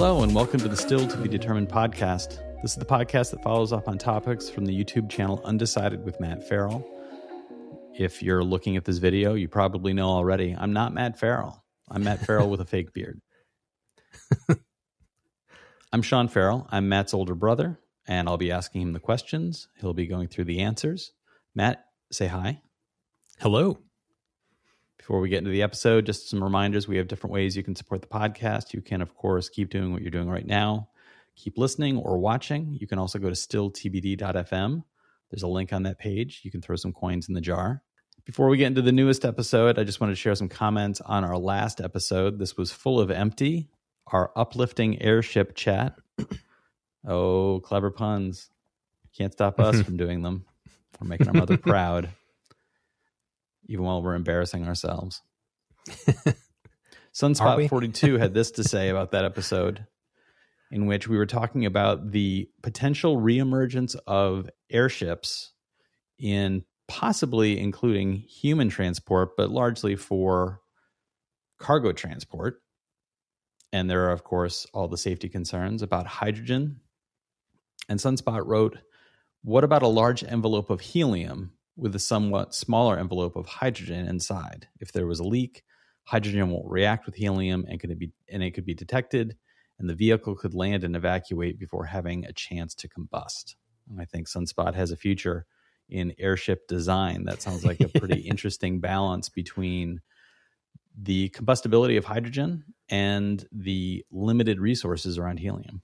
Hello, and welcome to the Still to Be Determined podcast. This is the podcast that follows up on topics from the YouTube channel Undecided with Matt Farrell. If you're looking at this video, you probably know already I'm not Matt Farrell. I'm Matt Farrell with a fake beard. I'm Sean Farrell. I'm Matt's older brother, and I'll be asking him the questions. He'll be going through the answers. Matt, say hi. Hello. Before we get into the episode, just some reminders. We have different ways you can support the podcast. You can, of course, keep doing what you're doing right now, keep listening or watching. You can also go to stilltbd.fm. There's a link on that page. You can throw some coins in the jar. Before we get into the newest episode, I just wanted to share some comments on our last episode. This was full of empty, our uplifting airship chat. oh, clever puns. Can't stop us from doing them. We're making our mother proud even while we're embarrassing ourselves. Sunspot 42 had this to say about that episode, in which we were talking about the potential reemergence of airships in possibly including human transport, but largely for cargo transport. And there are, of course, all the safety concerns about hydrogen. And Sunspot wrote, What about a large envelope of helium with a somewhat smaller envelope of hydrogen inside. If there was a leak, hydrogen won't react with helium and could be and it could be detected and the vehicle could land and evacuate before having a chance to combust. And I think Sunspot has a future in airship design. That sounds like a pretty interesting balance between the combustibility of hydrogen and the limited resources around helium.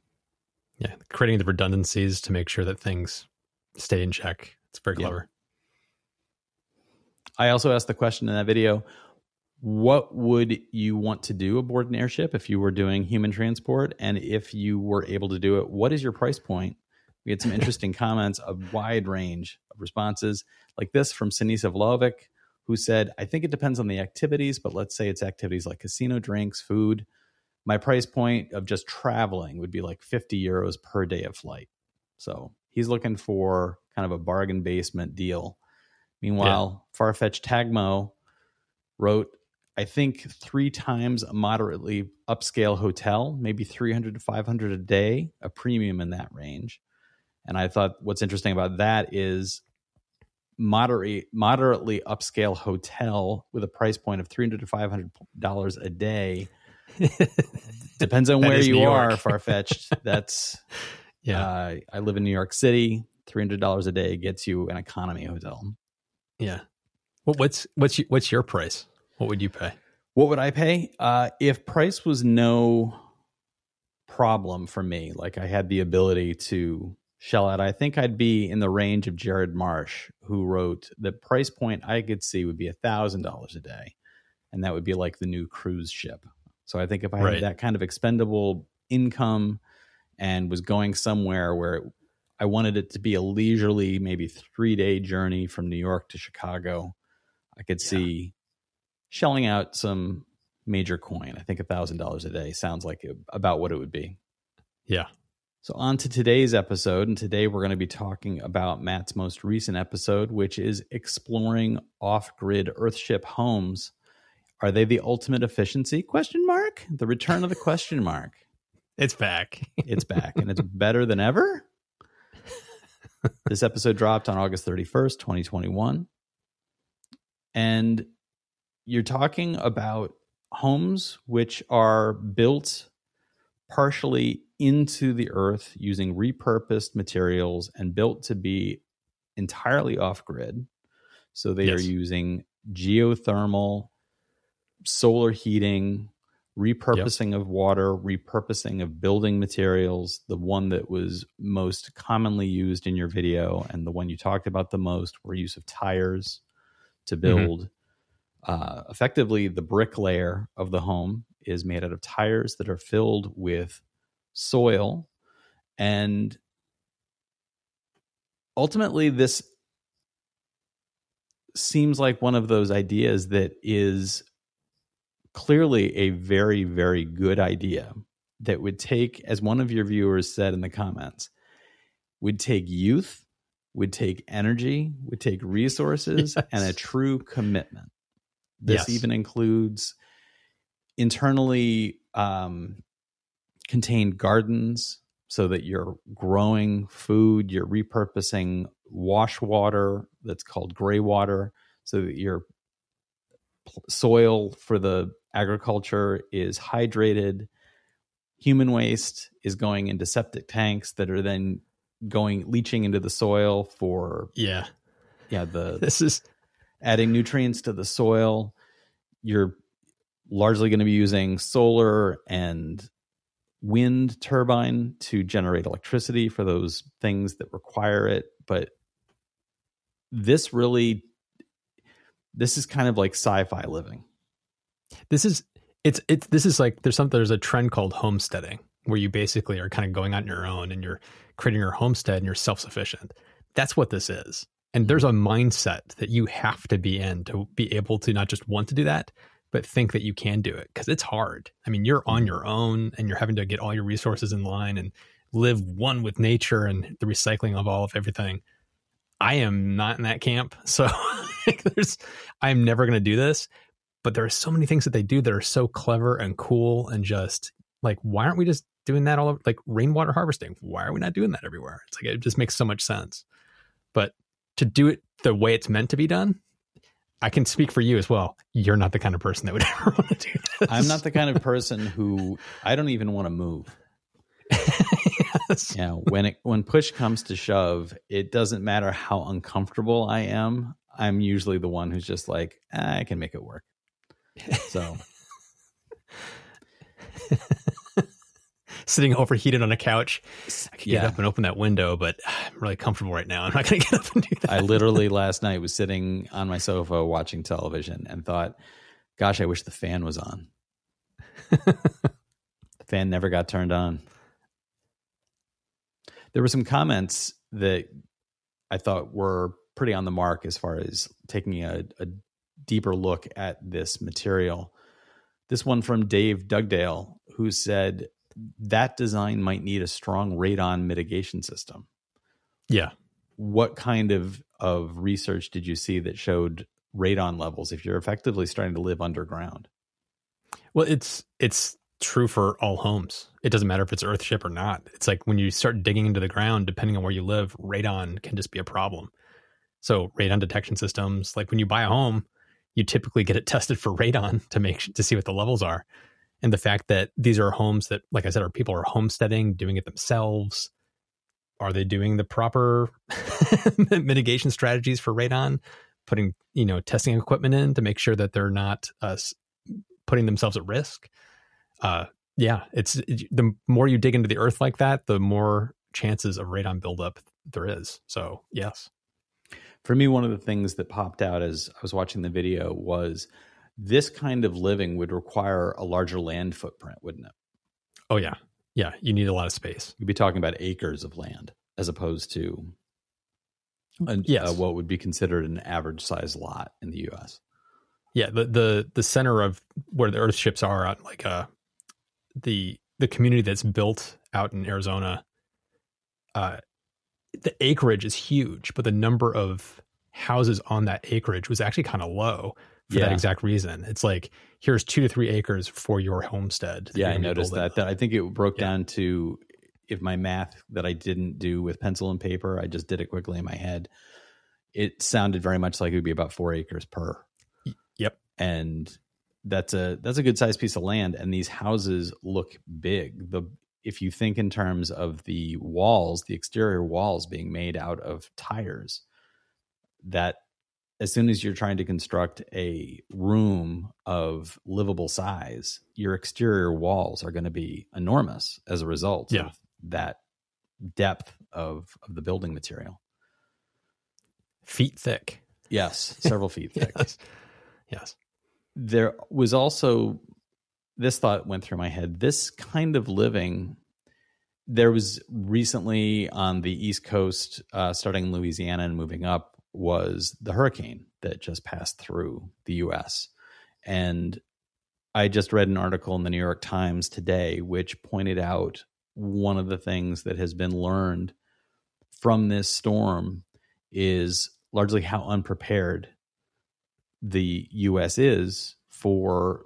Yeah, creating the redundancies to make sure that things stay in check. It's very clever. I also asked the question in that video what would you want to do aboard an airship if you were doing human transport? And if you were able to do it, what is your price point? We had some interesting comments, a wide range of responses, like this from Sinisa Vlaovic, who said, I think it depends on the activities, but let's say it's activities like casino drinks, food. My price point of just traveling would be like 50 euros per day of flight. So he's looking for kind of a bargain basement deal Meanwhile, yeah. Farfetch Tagmo wrote, I think three times a moderately upscale hotel, maybe 300 to 500 a day, a premium in that range. And I thought what's interesting about that is moderate, moderately upscale hotel with a price point of 300 to 500 dollars a day. Depends on where you are, far fetched. That's yeah. Uh, I live in New York City. Three hundred dollars a day gets you an economy hotel. Yeah. What, what's what's your, what's your price? What would you pay? What would I pay? Uh, if price was no problem for me, like I had the ability to shell out, I think I'd be in the range of Jared Marsh, who wrote the price point I could see would be a thousand dollars a day, and that would be like the new cruise ship. So I think if I right. had that kind of expendable income and was going somewhere where it I wanted it to be a leisurely, maybe three day journey from New York to Chicago. I could yeah. see shelling out some major coin. I think a thousand dollars a day sounds like it, about what it would be. Yeah. So on to today's episode, and today we're going to be talking about Matt's most recent episode, which is exploring off-grid Earthship homes. Are they the ultimate efficiency? Question mark. The return of the question mark. It's back. it's back, and it's better than ever this episode dropped on August 31st, 2021. And you're talking about homes which are built partially into the earth using repurposed materials and built to be entirely off grid. So they yes. are using geothermal, solar heating, repurposing yep. of water, repurposing of building materials. The one that was most commonly used in your video and the one you talked about the most were use of tires to mm-hmm. build. Mm-hmm. Uh, effectively, the brick layer of the home is made out of tires that are filled with soil. And ultimately, this seems like one of those ideas that is clearly a very, very good idea that would take, as one of your viewers said in the comments, would take youth, would take energy, would take resources, yes. and a true commitment. This yes. even includes internally um, contained gardens so that you're growing food, you're repurposing wash water that's called gray water so that your soil for the agriculture is hydrated. Human waste is going into septic tanks that are then going leaching into the soil for yeah yeah the this is adding nutrients to the soil. You're largely going to be using solar and wind turbine to generate electricity for those things that require it. But this really, this is kind of like sci-fi living. This is it's it's this is like there's something there's a trend called homesteading where you basically are kind of going on your own and you're creating your homestead and you're self-sufficient. That's what this is. And there's a mindset that you have to be in to be able to not just want to do that, but think that you can do it because it's hard. I mean, you're on mm-hmm. your own and you're having to get all your resources in line and live one with nature and the recycling of all of everything. I am not in that camp. So there's I'm never going to do this, but there are so many things that they do that are so clever and cool and just like why aren't we just doing that all over like rainwater harvesting? Why are we not doing that everywhere? It's like it just makes so much sense. But to do it the way it's meant to be done, I can speak for you as well. You're not the kind of person that would ever want to do this. I'm not the kind of person who I don't even want to move. yes. Yeah, when it when push comes to shove, it doesn't matter how uncomfortable I am. I'm usually the one who's just like, eh, I can make it work. So sitting overheated on a couch. I could yeah. get up and open that window, but I'm really comfortable right now. I'm not going to get up and do that. I literally last night was sitting on my sofa watching television and thought, gosh, I wish the fan was on. the fan never got turned on. There were some comments that I thought were pretty on the mark as far as taking a, a deeper look at this material. This one from Dave Dugdale, who said, that design might need a strong radon mitigation system. Yeah. What kind of of research did you see that showed radon levels if you're effectively starting to live underground? Well, it's it's true for all homes. It doesn't matter if it's earthship or not. It's like when you start digging into the ground, depending on where you live, radon can just be a problem. So radon detection systems, like when you buy a home, you typically get it tested for radon to make to see what the levels are. And the fact that these are homes that like i said are people are homesteading doing it themselves. Are they doing the proper mitigation strategies for radon? Putting you know testing equipment in to make sure that they're not uh, putting themselves at risk. Uh, yeah it's it, the more you dig into the earth like that the more chances of radon buildup there is. So yes for me one of the things that popped out as i was watching the video was this kind of living would require a larger land footprint, wouldn't it? Oh yeah, yeah. You need a lot of space. You'd be talking about acres of land as opposed to a, yes. Uh, what would be considered an average size lot in the U.S. Yeah, the the the center of where the Earth ships are at, like uh, the the community that's built out in Arizona. Uh, the acreage is huge, but the number of houses on that acreage was actually kind of low for yeah. that exact reason. It's like here's two to three acres for your homestead. Yeah, I noticed that. That I think it broke yeah. down to if my math that I didn't do with pencil and paper, I just did it quickly in my head. It sounded very much like it would be about four acres per. Yep, and that's a that's a good sized piece of land, and these houses look big. The if you think in terms of the walls, the exterior walls being made out of tires, that as soon as you're trying to construct a room of livable size, your exterior walls are going to be enormous as a result yeah. of that depth of, of the building material. Feet thick. Yes, several feet thick. yes. yes. There was also this thought went through my head. This kind of living, there was recently on the East Coast, uh, starting in Louisiana and moving up, was the hurricane that just passed through the US. And I just read an article in the New York Times today which pointed out one of the things that has been learned from this storm is largely how unprepared the US is for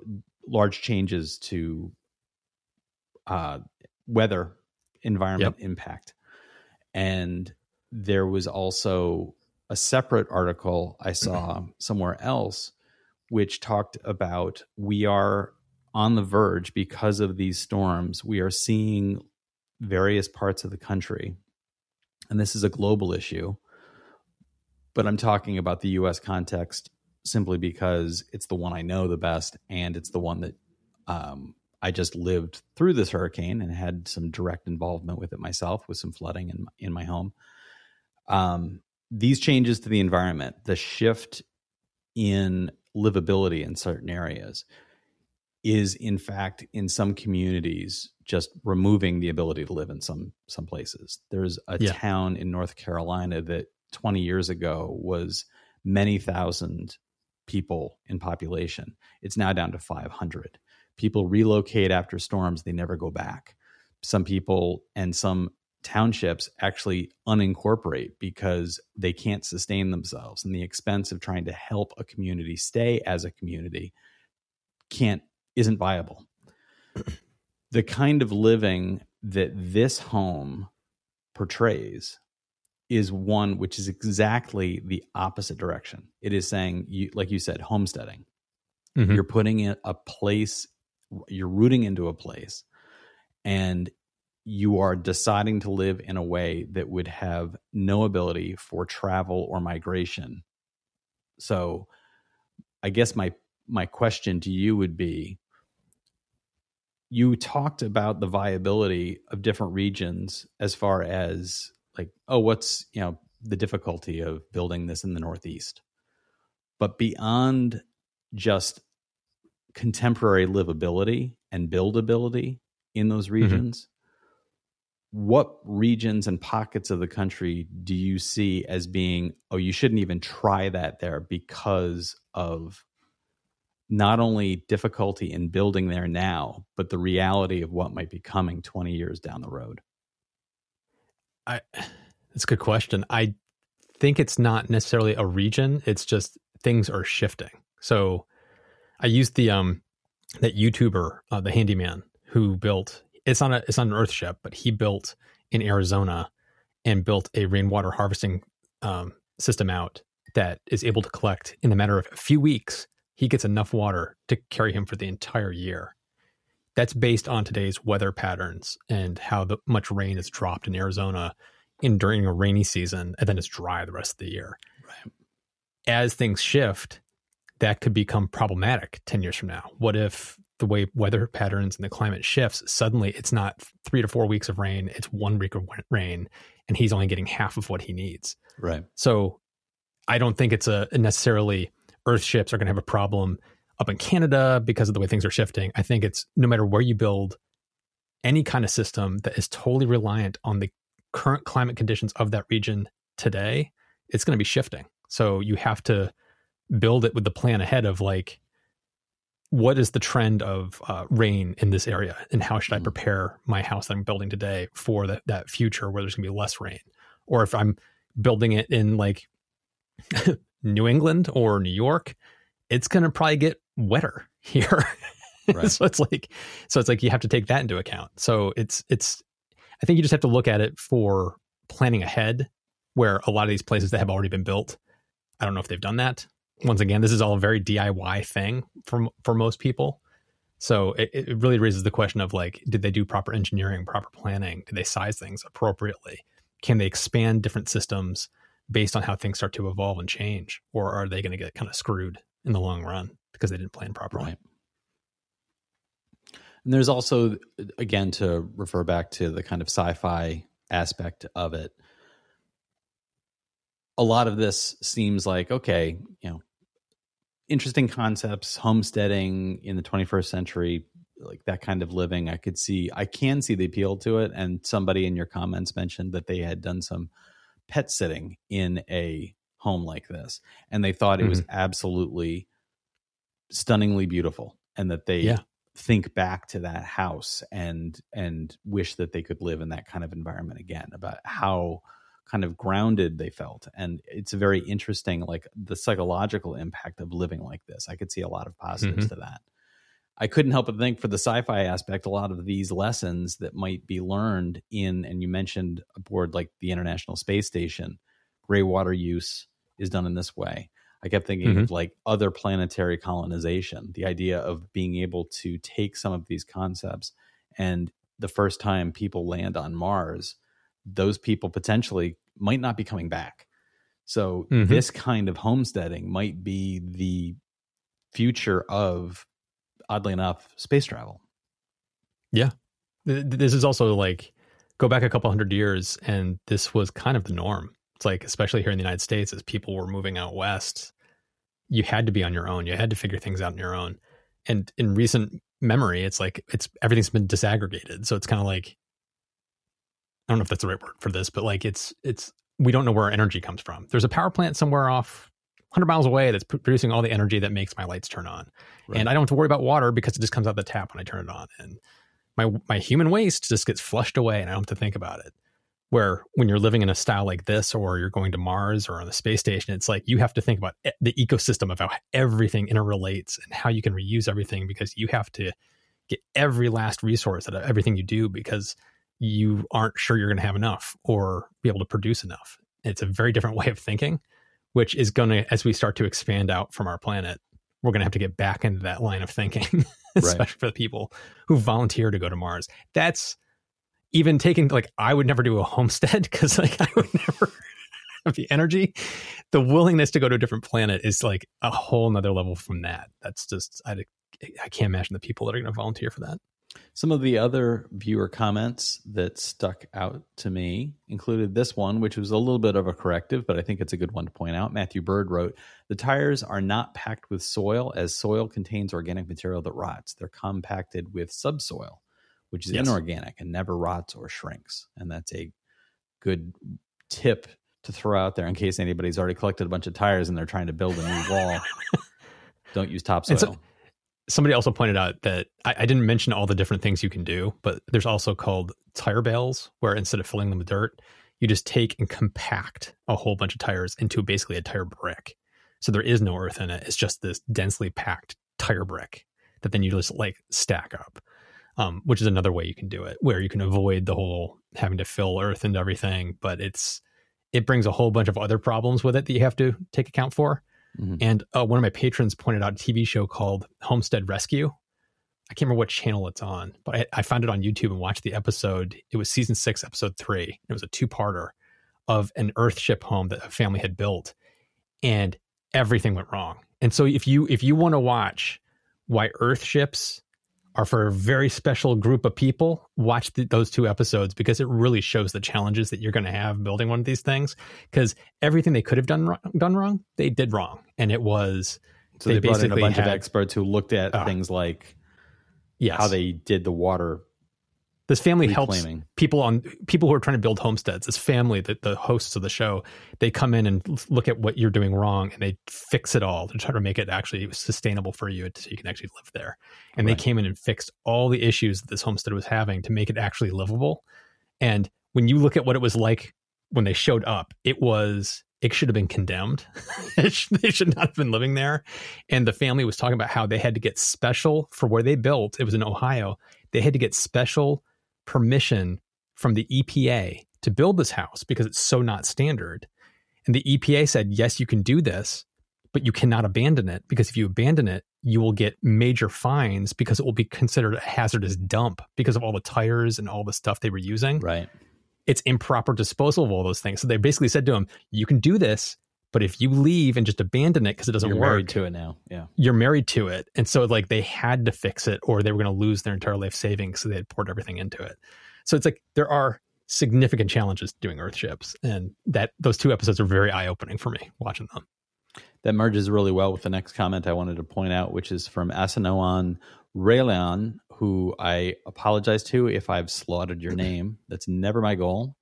large changes to uh, weather environment yep. impact. And there was also a separate article I saw somewhere else which talked about we are on the verge because of these storms. We are seeing various parts of the country, and this is a global issue, but I'm talking about the US context simply because it's the one I know the best and it's the one that um, I just lived through this hurricane and had some direct involvement with it myself with some flooding in in my home. Um, these changes to the environment, the shift in livability in certain areas, is in fact in some communities just removing the ability to live in some some places. There's a yeah. town in North Carolina that 20 years ago was many thousand people in population. It's now down to 500 people relocate after storms, they never go back. Some people and some townships actually unincorporate because they can't sustain themselves and the expense of trying to help a community stay as a community can't isn't viable the kind of living that this home portrays is one which is exactly the opposite direction. It is saying you like you said homesteading. Mm-hmm. you're putting in a place you're rooting into a place and you are deciding to live in a way that would have no ability for travel or migration. So i guess my my question to you would be you talked about the viability of different regions as far as like oh what's you know the difficulty of building this in the northeast but beyond just contemporary livability and buildability in those mm-hmm. regions mm-hmm. what regions and pockets of the country do you see as being oh you shouldn't even try that there because of not only difficulty in building there now but the reality of what might be coming 20 years down the road i that's a good question i think it's not necessarily a region it's just things are shifting so I used the um that YouTuber, uh, the handyman who built it's on a it's on an Earthship, but he built in Arizona and built a rainwater harvesting um, system out that is able to collect in a matter of a few weeks. He gets enough water to carry him for the entire year. That's based on today's weather patterns and how the, much rain is dropped in Arizona in during a rainy season, and then it's dry the rest of the year. Right. As things shift, that could become problematic 10 years from now. What if the way weather patterns and the climate shifts, suddenly it's not three to four weeks of rain, it's one week of rain, and he's only getting half of what he needs. Right. So I don't think it's a necessarily Earth ships are going to have a problem up in Canada because of the way things are shifting. I think it's no matter where you build any kind of system that is totally reliant on the current climate conditions of that region today, it's going to be shifting. So you have to build it with the plan ahead of like what is the trend of uh, rain in this area and how should i mm. prepare my house that i'm building today for that, that future where there's going to be less rain or if i'm building it in like new england or new york it's going to probably get wetter here right. so it's like so it's like you have to take that into account so it's it's i think you just have to look at it for planning ahead where a lot of these places that have already been built i don't know if they've done that once again, this is all a very DIY thing for for most people. So it, it really raises the question of like, did they do proper engineering, proper planning? Did they size things appropriately? Can they expand different systems based on how things start to evolve and change, or are they going to get kind of screwed in the long run because they didn't plan properly? Right. And there's also, again, to refer back to the kind of sci-fi aspect of it. A lot of this seems like okay, you know, interesting concepts, homesteading in the 21st century, like that kind of living. I could see, I can see the appeal to it. And somebody in your comments mentioned that they had done some pet sitting in a home like this, and they thought it mm-hmm. was absolutely stunningly beautiful, and that they yeah. think back to that house and and wish that they could live in that kind of environment again. About how kind of grounded they felt and it's very interesting like the psychological impact of living like this i could see a lot of positives mm-hmm. to that I couldn't help but think for the sci-fi aspect, a lot of these lessons that might be learned in, and you mentioned aboard like the International Space Station, gray water use is done in this way. I kept thinking mm-hmm. of like other planetary colonization, the idea of being able to take some of these concepts and the first time people land on Mars, those people potentially might not be coming back. So mm-hmm. this kind of homesteading might be the future of oddly enough, space travel. Yeah. This is also like go back a couple hundred years and this was kind of the norm. It's like, especially here in the United States, as people were moving out west, you had to be on your own. You had to figure things out on your own. And in recent memory, it's like it's everything's been disaggregated. So it's kind of like I don't know if that's the right word for this, but like it's it's we don't know where our energy comes from. There's a power plant somewhere off 100 miles away that's producing all the energy that makes my lights turn on. Right. And I don't have to worry about water because it just comes out the tap when I turn it on. And my my human waste just gets flushed away and I don't have to think about it. Where when you're living in a style like this or you're going to Mars or on the space station, it's like you have to think about the ecosystem of how everything interrelates and how you can reuse everything because you have to get every last resource out of everything you do because you aren't sure you're going to have enough or be able to produce enough. It's a very different way of thinking which is going to, as we start to expand out from our planet, we're going to have to get back into that line of thinking, especially right. for the people who volunteer to go to Mars. That's even taking, like, I would never do a homestead because, like, I would never have the energy. The willingness to go to a different planet is like a whole nother level from that. That's just, I, I can't imagine the people that are going to volunteer for that. Some of the other viewer comments that stuck out to me included this one, which was a little bit of a corrective, but I think it's a good one to point out. Matthew Bird wrote The tires are not packed with soil, as soil contains organic material that rots. They're compacted with subsoil, which is yes. inorganic and never rots or shrinks. And that's a good tip to throw out there in case anybody's already collected a bunch of tires and they're trying to build a new wall. Don't use topsoil somebody also pointed out that I, I, didn't mention all the different things you can do, but there's also called tire bales, where instead of filling them with dirt, you just take and compact a whole bunch of tires into basically a tire brick. So there is no earth in it. It's just this densely packed tire brick that then you just like stack up, um, which is another way you can do it, where you can avoid the whole having to fill earth and everything. But it's it brings a whole bunch of other problems with it that you have to take account for. Mm-hmm. And uh, one of my patrons pointed out a TV show called Homestead Rescue. I can't remember what channel it's on, but I, I found it on YouTube and watched the episode. It was season six, episode three. It was a two parter of an Earthship home that a family had built, and everything went wrong. And so if you if you want to watch why Earthships are for a very special group of people, watch the, those two episodes because it really shows the challenges that you're going to have building one of these things. Because everything they could have done done wrong, they did wrong, and it was so they, they brought in a bunch had, of experts who looked at uh, things like yes. how they did the water this family helps people on people who are trying to build homesteads. This family, the, the hosts of the show, they come in and look at what you're doing wrong and they fix it all to try to make it actually sustainable for you so you can actually live there. And right. they came in and fixed all the issues that this homestead was having to make it actually livable. And when you look at what it was like when they showed up, it was it should have been condemned. they should not have been living there. And the family was talking about how they had to get special for where they built. It was in Ohio. They had to get special permission from the EPA to build this house because it's so not standard. And the EPA said, yes, you can do this, but you cannot abandon it because if you abandon it, you will get major fines because it will be considered a hazardous dump because of all the tires and all the stuff they were using. Right. It's improper disposal of all those things. So they basically said to him, you can do this, but if you leave and just abandon it because it doesn't you're work, married to it now. Yeah, you're married to it, and so like they had to fix it, or they were going to lose their entire life savings. So they had poured everything into it. So it's like there are significant challenges doing Earthships, and that those two episodes are very eye opening for me watching them. That merges really well with the next comment I wanted to point out, which is from Asanoan Raylan, who I apologize to if I've slaughtered your name. That's never my goal.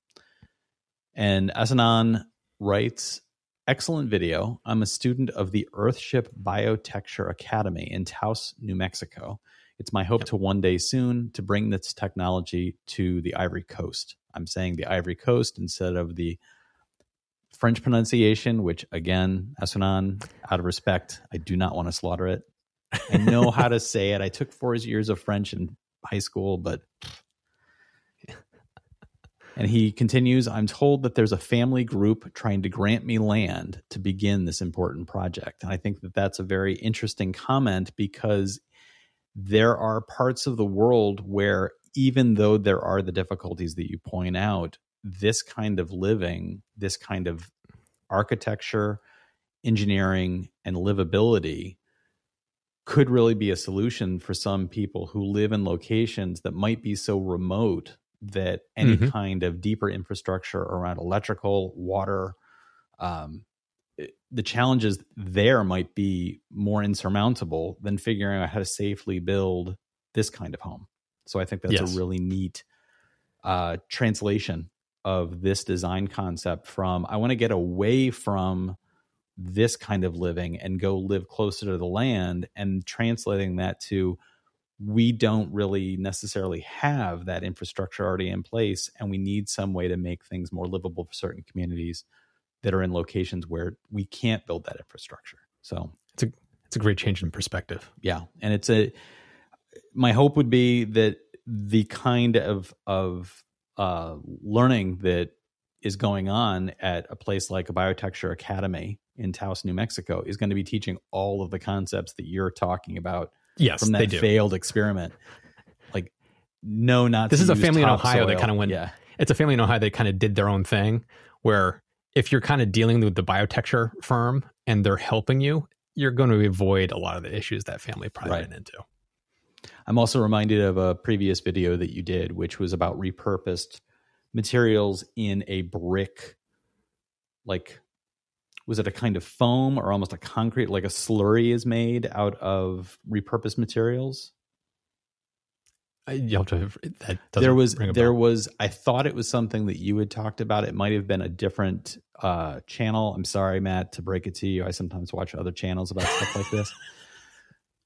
And Asanan writes Excellent video. I'm a student of the Earthship Biotecture Academy in Taos, New Mexico. It's my hope to one day soon to bring this technology to the Ivory Coast. I'm saying the Ivory Coast instead of the French pronunciation, which again, Asunan, out of respect, I do not want to slaughter it. I know how to say it. I took four years of French in high school, but. And he continues I'm told that there's a family group trying to grant me land to begin this important project. And I think that that's a very interesting comment because there are parts of the world where, even though there are the difficulties that you point out, this kind of living, this kind of architecture, engineering, and livability could really be a solution for some people who live in locations that might be so remote that any mm-hmm. kind of deeper infrastructure around electrical, water, um, the challenges there might be more insurmountable than figuring out how to safely build this kind of home. So I think that's yes. a really neat uh, translation of this design concept from I want to get away from this kind of living and go live closer to the land and translating that to we don't really necessarily have that infrastructure already in place and we need some way to make things more livable for certain communities that are in locations where we can't build that infrastructure. So it's a it's a great change in perspective. Yeah and it's a my hope would be that the kind of of uh, learning that is going on at a place like a biotecture academy in Taos, New Mexico, is going to be teaching all of the concepts that you're talking about yes, from that failed experiment. Like, no, not this is a family in Ohio that kind of went. Yeah, it's a family in Ohio that kind of did their own thing. Where if you're kind of dealing with the biotecture firm and they're helping you, you're going to avoid a lot of the issues that family probably right. went into. I'm also reminded of a previous video that you did, which was about repurposed materials in a brick like was it a kind of foam or almost a concrete like a slurry is made out of repurposed materials? You have to there was there was i thought it was something that you had talked about. It might have been a different uh, channel. I'm sorry matt to break it to you. I sometimes watch other channels about stuff like this.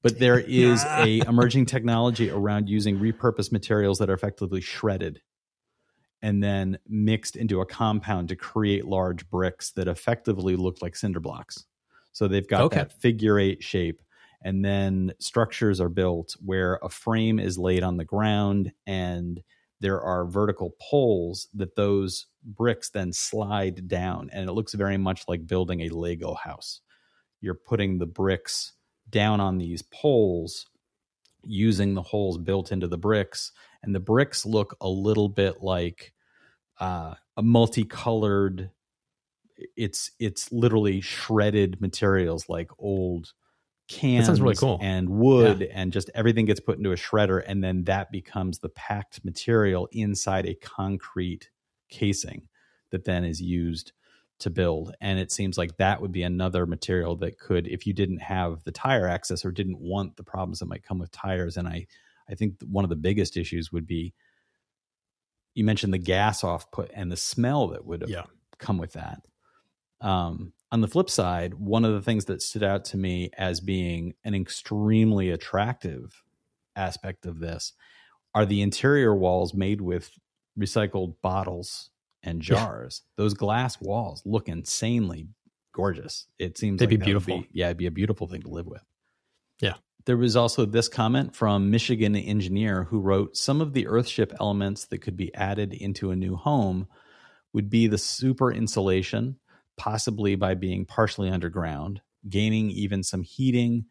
But there is a emerging technology around using repurposed materials that are effectively shredded and then mixed into a compound to create large bricks that effectively look like cinder blocks. So they've got okay. that figure eight shape. And then structures are built where a frame is laid on the ground and there are vertical poles that those bricks then slide down. And it looks very much like building a Lego house. You're putting the bricks down on these poles using the holes built into the bricks and the bricks look a little bit like uh, a multicolored it's it's literally shredded materials like old cans sounds really cool. and wood yeah. and just everything gets put into a shredder and then that becomes the packed material inside a concrete casing that then is used to build and it seems like that would be another material that could if you didn't have the tire access or didn't want the problems that might come with tires and i i think one of the biggest issues would be you mentioned the gas off put and the smell that would yeah. come with that. Um, on the flip side, one of the things that stood out to me as being an extremely attractive aspect of this are the interior walls made with recycled bottles and jars. Yeah. Those glass walls look insanely gorgeous. It seems they'd like be beautiful. Be, yeah, it'd be a beautiful thing to live with. There was also this comment from Michigan engineer who wrote some of the Earthship elements that could be added into a new home would be the super insulation, possibly by being partially underground, gaining even some heating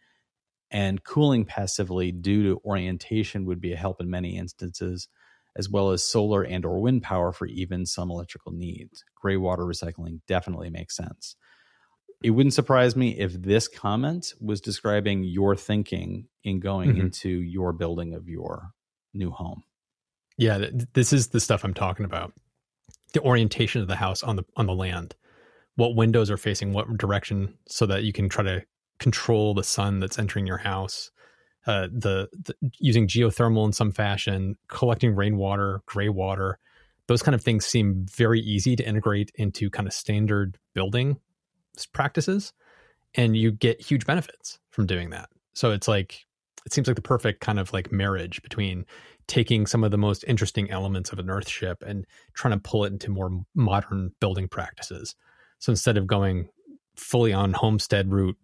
and cooling passively due to orientation would be a help in many instances as well as solar and or wind power for even some electrical needs. Gray water recycling definitely makes sense it wouldn't surprise me if this comment was describing your thinking in going mm-hmm. into your building of your new home. Yeah, this is the stuff I'm talking about. The orientation of the house on the on the land. What windows are facing what direction so that you can try to control the sun that's entering your house. Uh, the, the using geothermal in some fashion, collecting rainwater, gray water, those kind of things seem very easy to integrate into kind of standard building practices and you get huge benefits from doing that. So it's like it seems like the perfect kind of like marriage between taking some of the most interesting elements of an earthship and trying to pull it into more modern building practices. So instead of going fully on homestead route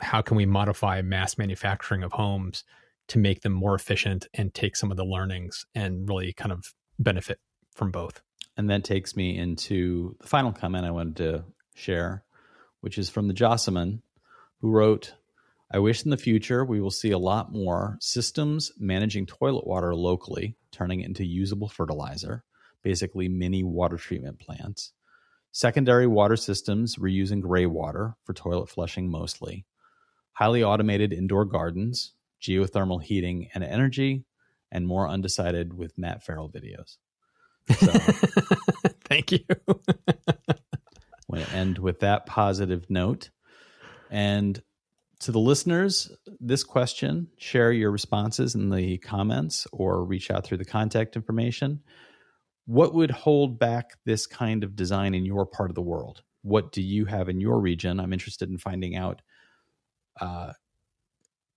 how can we modify mass manufacturing of homes to make them more efficient and take some of the learnings and really kind of benefit from both. And that takes me into the final comment I wanted to share, which is from the Jossaman, who wrote, I wish in the future we will see a lot more systems managing toilet water locally, turning it into usable fertilizer, basically mini water treatment plants. Secondary water systems reusing gray water for toilet flushing mostly. Highly automated indoor gardens, geothermal heating and energy, and more undecided with Matt Farrell videos. So, Thank you. want to end with that positive note. And to the listeners, this question, share your responses in the comments or reach out through the contact information. What would hold back this kind of design in your part of the world? What do you have in your region? I'm interested in finding out. Uh,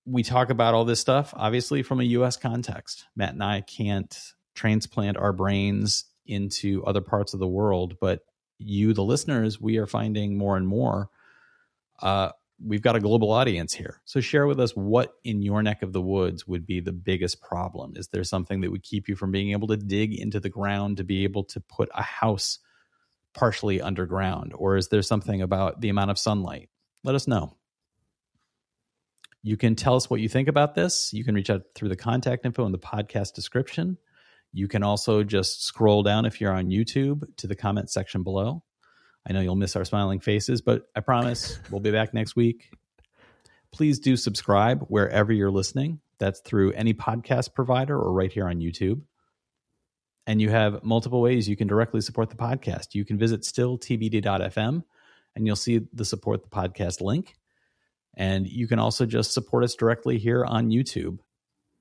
we talk about all this stuff, obviously, from a US context. Matt and I can't transplant our brains into other parts of the world, but you, the listeners, we are finding more and more. Uh, we've got a global audience here. So share with us what in your neck of the woods would be the biggest problem. Is there something that would keep you from being able to dig into the ground to be able to put a house partially underground? Or is there something about the amount of sunlight? Let us know. You can tell us what you think about this. You can reach out through the contact info in the podcast description. You can also just scroll down if you're on YouTube to the comment section below. I know you'll miss our smiling faces, but I promise we'll be back next week. Please do subscribe wherever you're listening. That's through any podcast provider or right here on YouTube. And you have multiple ways you can directly support the podcast. You can visit stilltbd.fm and you'll see the support the podcast link. And you can also just support us directly here on YouTube.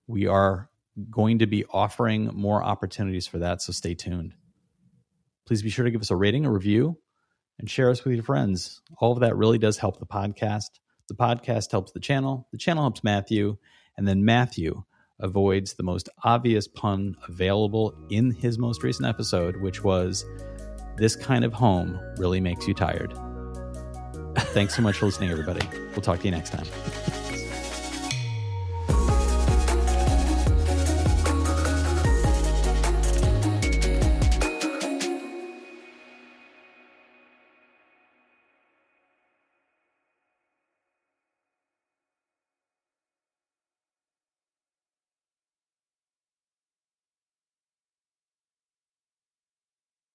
We are going to be offering more opportunities for that. So stay tuned. Please be sure to give us a rating, a review, and share us with your friends. All of that really does help the podcast. The podcast helps the channel, the channel helps Matthew, and then Matthew avoids the most obvious pun available in his most recent episode, which was this kind of home really makes you tired. Thanks so much for listening, everybody. We'll talk to you next time.